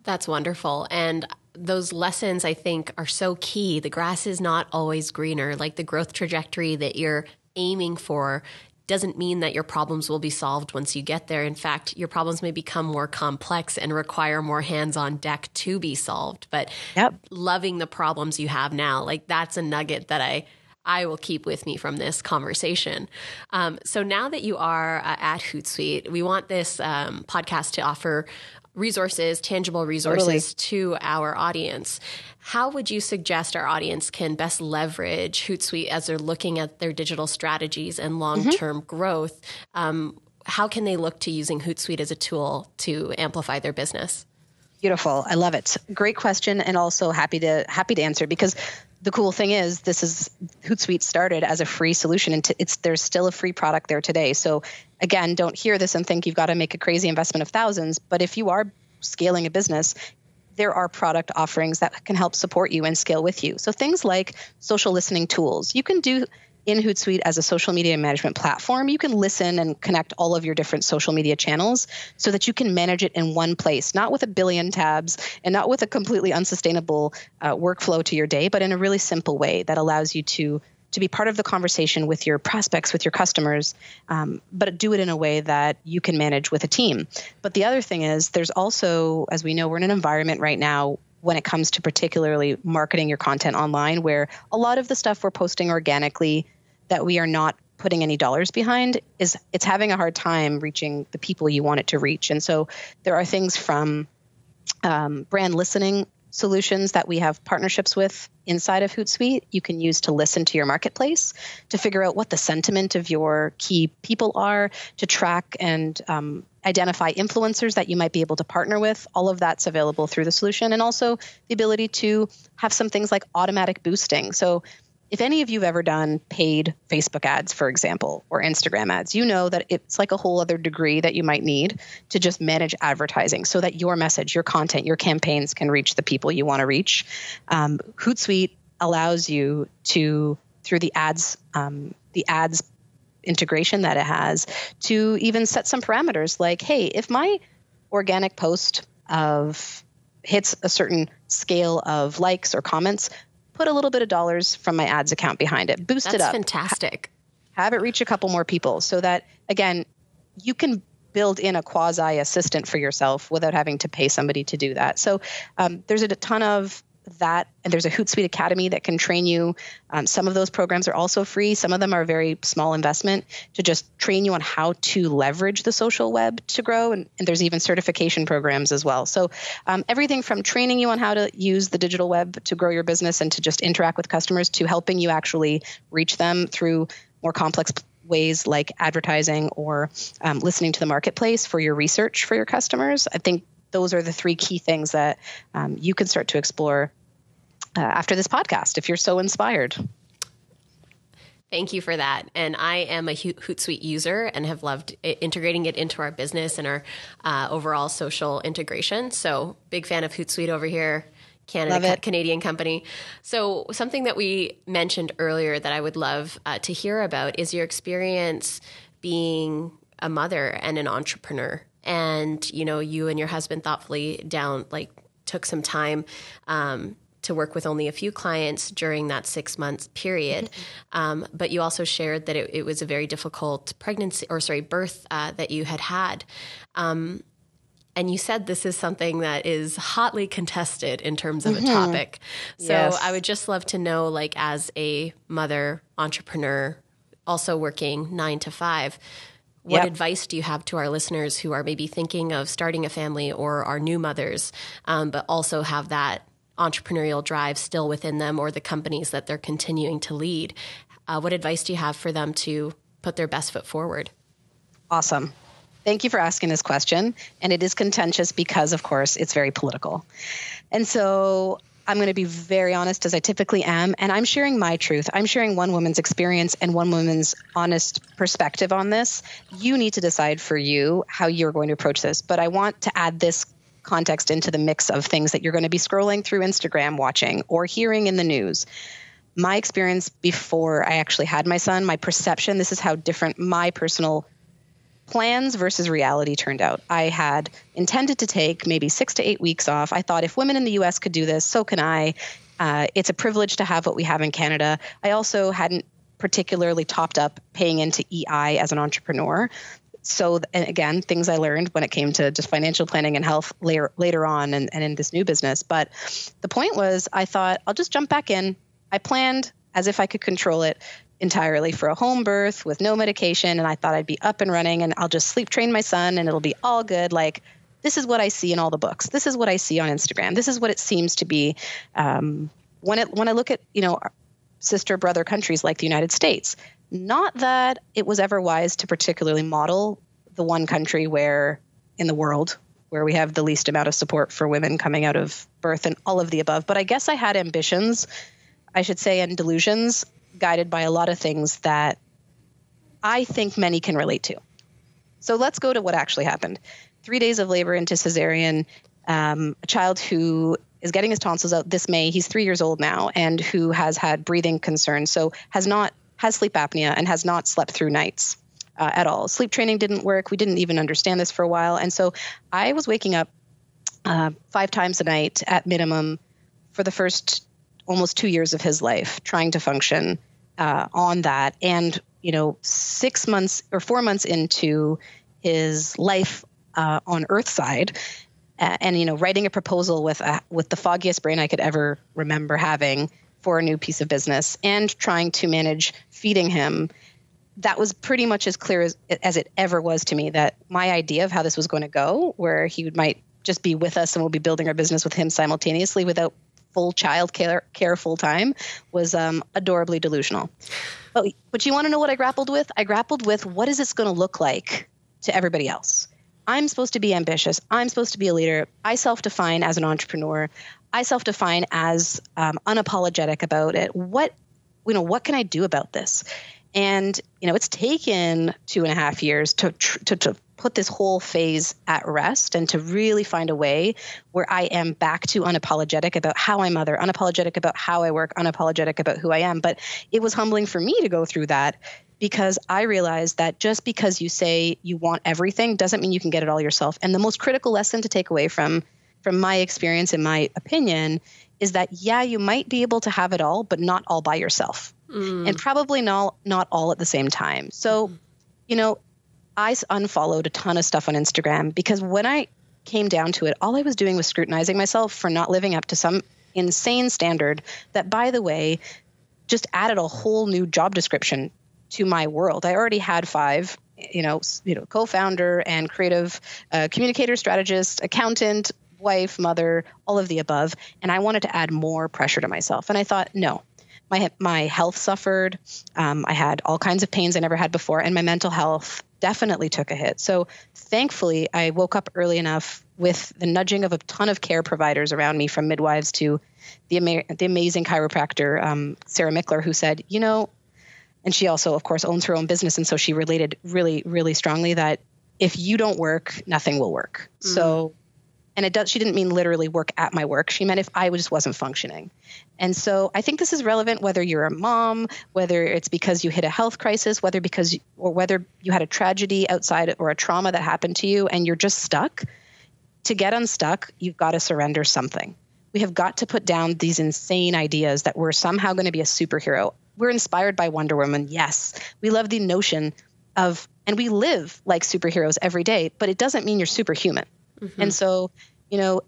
That's wonderful. And those lessons I think are so key. The grass is not always greener. Like the growth trajectory that you're aiming for doesn't mean that your problems will be solved once you get there. In fact, your problems may become more complex and require more hands on deck to be solved. But yep. loving the problems you have now, like that's a nugget that I I will keep with me from this conversation. Um, so now that you are uh, at Hootsuite, we want this um, podcast to offer resources, tangible resources totally. to our audience. How would you suggest our audience can best leverage Hootsuite as they're looking at their digital strategies and long term mm-hmm. growth? Um, how can they look to using Hootsuite as a tool to amplify their business? Beautiful. I love it. Great question and also happy to happy to answer because the cool thing is this is Hootsuite started as a free solution and it's there's still a free product there today. So again, don't hear this and think you've got to make a crazy investment of thousands, but if you are scaling a business, there are product offerings that can help support you and scale with you. So things like social listening tools. You can do in Hootsuite as a social media management platform, you can listen and connect all of your different social media channels so that you can manage it in one place, not with a billion tabs and not with a completely unsustainable uh, workflow to your day, but in a really simple way that allows you to to be part of the conversation with your prospects, with your customers, um, but do it in a way that you can manage with a team. But the other thing is, there's also, as we know, we're in an environment right now when it comes to particularly marketing your content online, where a lot of the stuff we're posting organically that we are not putting any dollars behind is it's having a hard time reaching the people you want it to reach. And so there are things from um, brand listening solutions that we have partnerships with inside of Hootsuite you can use to listen to your marketplace to figure out what the sentiment of your key people are, to track and um, identify influencers that you might be able to partner with. All of that's available through the solution, and also the ability to have some things like automatic boosting. So if any of you have ever done paid Facebook ads, for example, or Instagram ads, you know that it's like a whole other degree that you might need to just manage advertising so that your message, your content, your campaigns can reach the people you want to reach. Um, Hootsuite allows you to, through the ads, um, the ads integration that it has, to even set some parameters like, hey, if my organic post of hits a certain scale of likes or comments, put a little bit of dollars from my ads account behind it, boost That's it up. fantastic. Have it reach a couple more people so that, again, you can build in a quasi assistant for yourself without having to pay somebody to do that. So um, there's a ton of that and there's a hootsuite academy that can train you. Um, some of those programs are also free. Some of them are a very small investment to just train you on how to leverage the social web to grow. And, and there's even certification programs as well. So um, everything from training you on how to use the digital web to grow your business and to just interact with customers to helping you actually reach them through more complex ways like advertising or um, listening to the marketplace for your research for your customers. I think those are the three key things that um, you can start to explore uh, after this podcast if you're so inspired. Thank you for that. And I am a Hootsuite user and have loved integrating it into our business and our uh, overall social integration. So, big fan of Hootsuite over here. Canada, Canadian company. So, something that we mentioned earlier that I would love uh, to hear about is your experience being a mother and an entrepreneur. And, you know, you and your husband thoughtfully down, like, took some time um, to work with only a few clients during that six months period. Um, but you also shared that it, it, was a very difficult pregnancy or sorry birth uh, that you had had. Um, and you said this is something that is hotly contested in terms of mm-hmm. a topic. So yes. I would just love to know, like, as a mother entrepreneur, also working nine to five, what yep. advice do you have to our listeners who are maybe thinking of starting a family or are new mothers, um, but also have that entrepreneurial drive still within them or the companies that they're continuing to lead. Uh, what advice do you have for them to put their best foot forward? Awesome. Thank you for asking this question. And it is contentious because, of course, it's very political. And so I'm going to be very honest, as I typically am, and I'm sharing my truth. I'm sharing one woman's experience and one woman's honest perspective on this. You need to decide for you how you're going to approach this. But I want to add this context into the mix of things that you're going to be scrolling through Instagram watching or hearing in the news. My experience before I actually had my son, my perception, this is how different my personal plans versus reality turned out. I had intended to take maybe six to eight weeks off. I thought if women in the US could do this, so can I. Uh, it's a privilege to have what we have in Canada. I also hadn't particularly topped up paying into EI as an entrepreneur so again things i learned when it came to just financial planning and health later later on and, and in this new business. But the point was i thought i'll just jump back in. I planned as if i could control it entirely for a home birth with no medication and i thought i'd be up and running and i'll just sleep train my son and it'll be all good. Like this is what i see in all the books. This is what i see on instagram. This is what it seems to be um, when it when i look at you know sister brother countries like the united states not that it was ever wise to particularly model the one country where in the world where we have the least amount of support for women coming out of birth and all of the above. But I guess I had ambitions, I should say, and delusions guided by a lot of things that I think many can relate to. So let's go to what actually happened. Three days of labor into cesarean, um, a child who is getting his tonsils out this May. He's three years old now and who has had breathing concerns. So has not has sleep apnea and has not slept through nights uh, at all. Sleep training didn't work. We didn't even understand this for a while. And so I was waking up uh, five times a night at minimum for the first almost two years of his life, trying to function uh, on that. And, you know, six months or four months into his life uh, on Earth side, and you know, writing a proposal with a, with the foggiest brain I could ever remember having for a new piece of business, and trying to manage feeding him that was pretty much as clear as, as it ever was to me that my idea of how this was going to go, where he might just be with us and we'll be building our business with him simultaneously without full child care, care full time, was um, adorably delusional. But, but you want to know what I grappled with? I grappled with what is this going to look like to everybody else? I'm supposed to be ambitious. I'm supposed to be a leader. I self define as an entrepreneur. I self define as um, unapologetic about it. What, you know, what can I do about this? And you know, it's taken two and a half years to, to, to put this whole phase at rest and to really find a way where I am back to unapologetic about how I mother, unapologetic about how I work, unapologetic about who I am. But it was humbling for me to go through that because I realized that just because you say you want everything doesn't mean you can get it all yourself. And the most critical lesson to take away from from my experience and my opinion is that yeah, you might be able to have it all, but not all by yourself mm. and probably not not all at the same time. So, mm. you know, I unfollowed a ton of stuff on Instagram because when I came down to it, all I was doing was scrutinizing myself for not living up to some insane standard that, by the way, just added a whole new job description to my world. I already had five, you know, you know, co-founder and creative uh, communicator, strategist, accountant, wife, mother, all of the above, and I wanted to add more pressure to myself. And I thought, no, my my health suffered. Um, I had all kinds of pains I never had before, and my mental health definitely took a hit. So thankfully, I woke up early enough with the nudging of a ton of care providers around me, from midwives to the ama- the amazing chiropractor um, Sarah Mickler, who said, you know, and she also, of course, owns her own business, and so she related really, really strongly that if you don't work, nothing will work. Mm. So and it does she didn't mean literally work at my work. She meant if i just wasn't functioning. And so i think this is relevant whether you're a mom whether it's because you hit a health crisis whether because or whether you had a tragedy outside or a trauma that happened to you and you're just stuck. To get unstuck you've got to surrender something. We have got to put down these insane ideas that we're somehow going to be a superhero. We're inspired by wonder woman yes. We love the notion of and we live like superheroes every day but it doesn't mean you're superhuman Mm-hmm. And so, you know,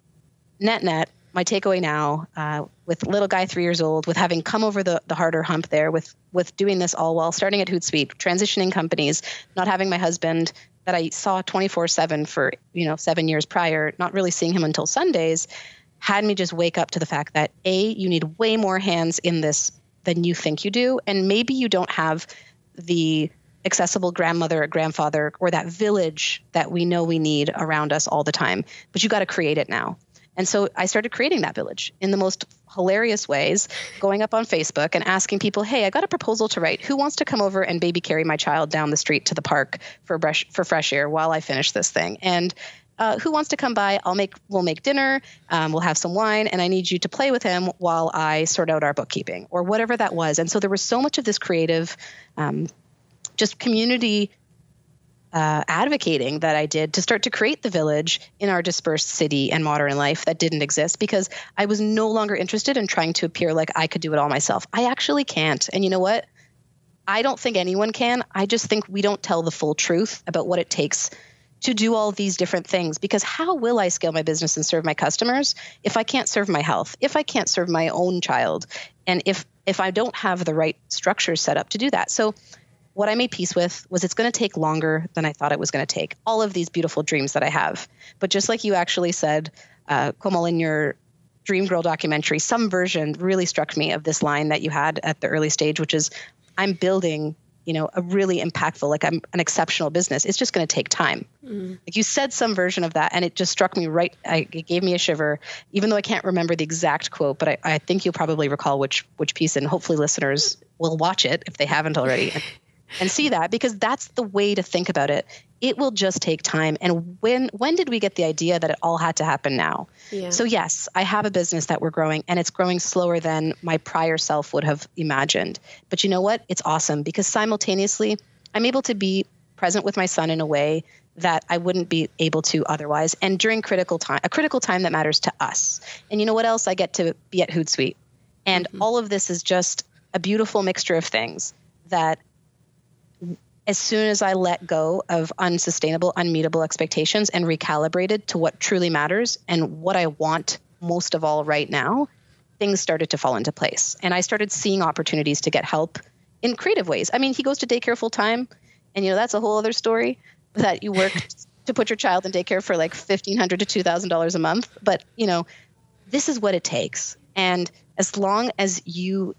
net net, my takeaway now, uh, with little guy three years old, with having come over the, the harder hump there, with with doing this all while starting at Hootsuite, transitioning companies, not having my husband that I saw 24 seven for you know seven years prior, not really seeing him until Sundays, had me just wake up to the fact that a you need way more hands in this than you think you do, and maybe you don't have the accessible grandmother or grandfather or that village that we know we need around us all the time. But you got to create it now. And so I started creating that village in the most hilarious ways, going up on Facebook and asking people, "Hey, I got a proposal to write. Who wants to come over and baby carry my child down the street to the park for fresh for fresh air while I finish this thing?" And uh, who wants to come by? I'll make we'll make dinner. Um, we'll have some wine, and I need you to play with him while I sort out our bookkeeping or whatever that was. And so there was so much of this creative um, just community uh, advocating that I did to start to create the village in our dispersed city and modern life that didn't exist because I was no longer interested in trying to appear like I could do it all myself. I actually can't. And you know what? I don't think anyone can. I just think we don't tell the full truth about what it takes to do all these different things because how will I scale my business and serve my customers if I can't serve my health, if I can't serve my own child, and if if I don't have the right structure set up to do that. So what I made peace with was it's going to take longer than I thought it was going to take. All of these beautiful dreams that I have. But just like you actually said, uh, Komal, in your Dream Girl documentary, some version really struck me of this line that you had at the early stage, which is, I'm building you know a really impactful like i'm an exceptional business it's just going to take time mm. like you said some version of that and it just struck me right I, it gave me a shiver even though i can't remember the exact quote but I, I think you'll probably recall which which piece and hopefully listeners will watch it if they haven't already and see that because that's the way to think about it. It will just take time. And when when did we get the idea that it all had to happen now? Yeah. So yes, I have a business that we're growing and it's growing slower than my prior self would have imagined. But you know what? It's awesome because simultaneously I'm able to be present with my son in a way that I wouldn't be able to otherwise and during critical time a critical time that matters to us. And you know what else I get to be at Hootsuite. And mm-hmm. all of this is just a beautiful mixture of things that as soon as I let go of unsustainable, unmeetable expectations and recalibrated to what truly matters and what I want most of all right now, things started to fall into place. And I started seeing opportunities to get help in creative ways. I mean, he goes to daycare full time, and you know that's a whole other story that you work to put your child in daycare for like $1,500 to two thousand dollars a month. But you know, this is what it takes. And as long as you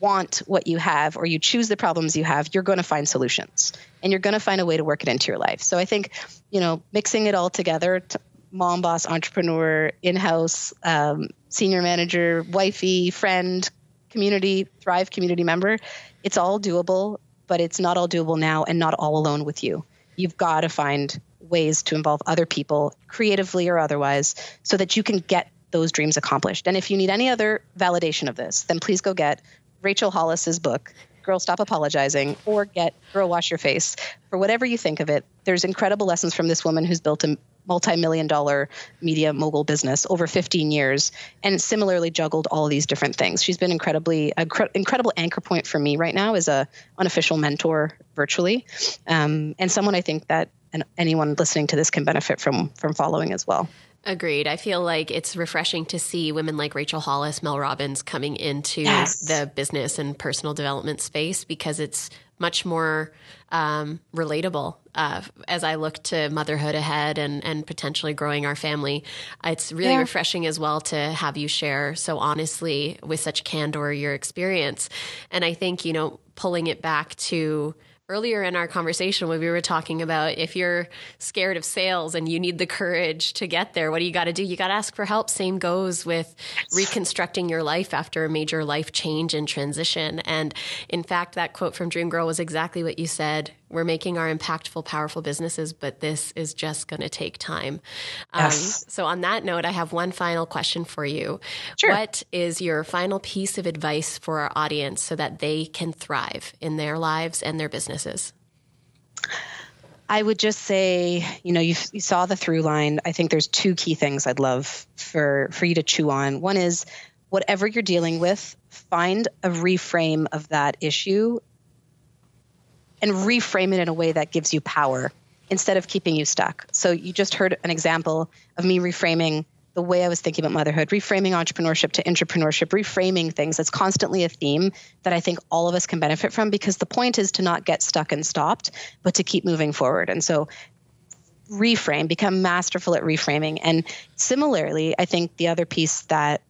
want what you have or you choose the problems you have, you're going to find solutions and you're going to find a way to work it into your life. So I think, you know, mixing it all together, mom, boss, entrepreneur, in house, um, senior manager, wifey, friend, community, Thrive community member, it's all doable, but it's not all doable now and not all alone with you. You've got to find ways to involve other people, creatively or otherwise, so that you can get those dreams accomplished. And if you need any other validation of this, then please go get Rachel Hollis's book, Girl Stop Apologizing, or get Girl Wash Your Face. For whatever you think of it, there's incredible lessons from this woman who's built a multi-million dollar media mogul business over 15 years and similarly juggled all these different things she's been incredibly an incredible anchor point for me right now as a unofficial mentor virtually um, and someone i think that anyone listening to this can benefit from from following as well Agreed. I feel like it's refreshing to see women like Rachel Hollis, Mel Robbins coming into yes. the business and personal development space because it's much more um, relatable uh, as I look to motherhood ahead and, and potentially growing our family. It's really yeah. refreshing as well to have you share so honestly with such candor your experience. And I think, you know, pulling it back to earlier in our conversation when we were talking about if you're scared of sales and you need the courage to get there, what do you got to do? You got to ask for help. Same goes with reconstructing your life after a major life change and transition. And in fact, that quote from Dream Girl was exactly what you said we're making our impactful, powerful businesses, but this is just going to take time. Um, yes. Um, so, on that note, I have one final question for you. Sure. What is your final piece of advice for our audience so that they can thrive in their lives and their businesses? I would just say, you know, you, you saw the through line. I think there's two key things I'd love for for you to chew on. One is whatever you're dealing with, find a reframe of that issue and reframe it in a way that gives you power instead of keeping you stuck. So you just heard an example of me reframing the way I was thinking about motherhood, reframing entrepreneurship to intrapreneurship, reframing things. That's constantly a theme that I think all of us can benefit from because the point is to not get stuck and stopped, but to keep moving forward. And so reframe, become masterful at reframing. And similarly, I think the other piece that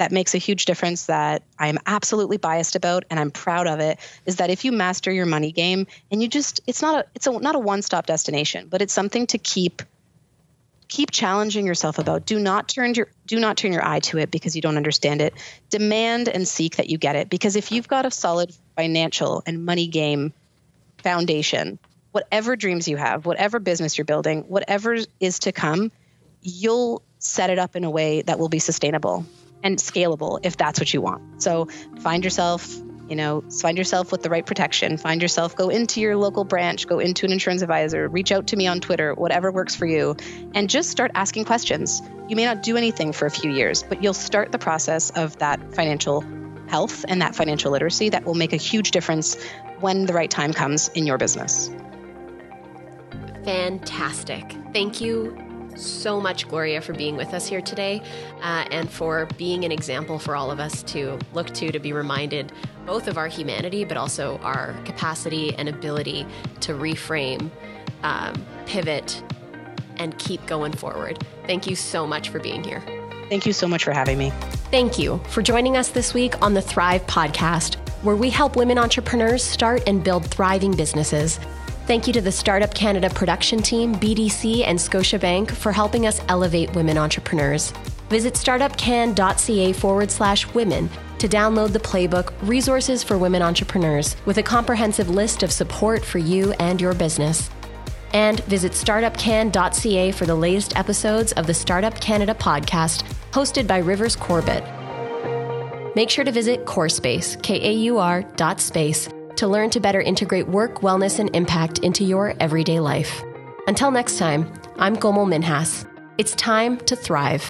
that makes a huge difference that I'm absolutely biased about and I'm proud of it is that if you master your money game and you just it's not a it's a, not a one-stop destination, but it's something to keep keep challenging yourself about. Do not turn your do not turn your eye to it because you don't understand it. Demand and seek that you get it because if you've got a solid financial and money game foundation, whatever dreams you have, whatever business you're building, whatever is to come, you'll set it up in a way that will be sustainable and scalable if that's what you want. So find yourself, you know, find yourself with the right protection. Find yourself, go into your local branch, go into an insurance advisor, reach out to me on Twitter, whatever works for you, and just start asking questions. You may not do anything for a few years, but you'll start the process of that financial health and that financial literacy that will make a huge difference when the right time comes in your business. Fantastic. Thank you so much, Gloria, for being with us here today uh, and for being an example for all of us to look to, to be reminded both of our humanity, but also our capacity and ability to reframe, um, pivot, and keep going forward. Thank you so much for being here. Thank you so much for having me. Thank you for joining us this week on the Thrive Podcast, where we help women entrepreneurs start and build thriving businesses. Thank you to the Startup Canada production team, BDC, and Scotiabank for helping us elevate women entrepreneurs. Visit startupcan.ca forward slash women to download the playbook Resources for Women Entrepreneurs with a comprehensive list of support for you and your business. And visit startupcan.ca for the latest episodes of the Startup Canada podcast hosted by Rivers Corbett. Make sure to visit KAUR Space, K A U R dot space, to learn to better integrate work, wellness, and impact into your everyday life. Until next time, I'm Komal Minhas. It's time to thrive.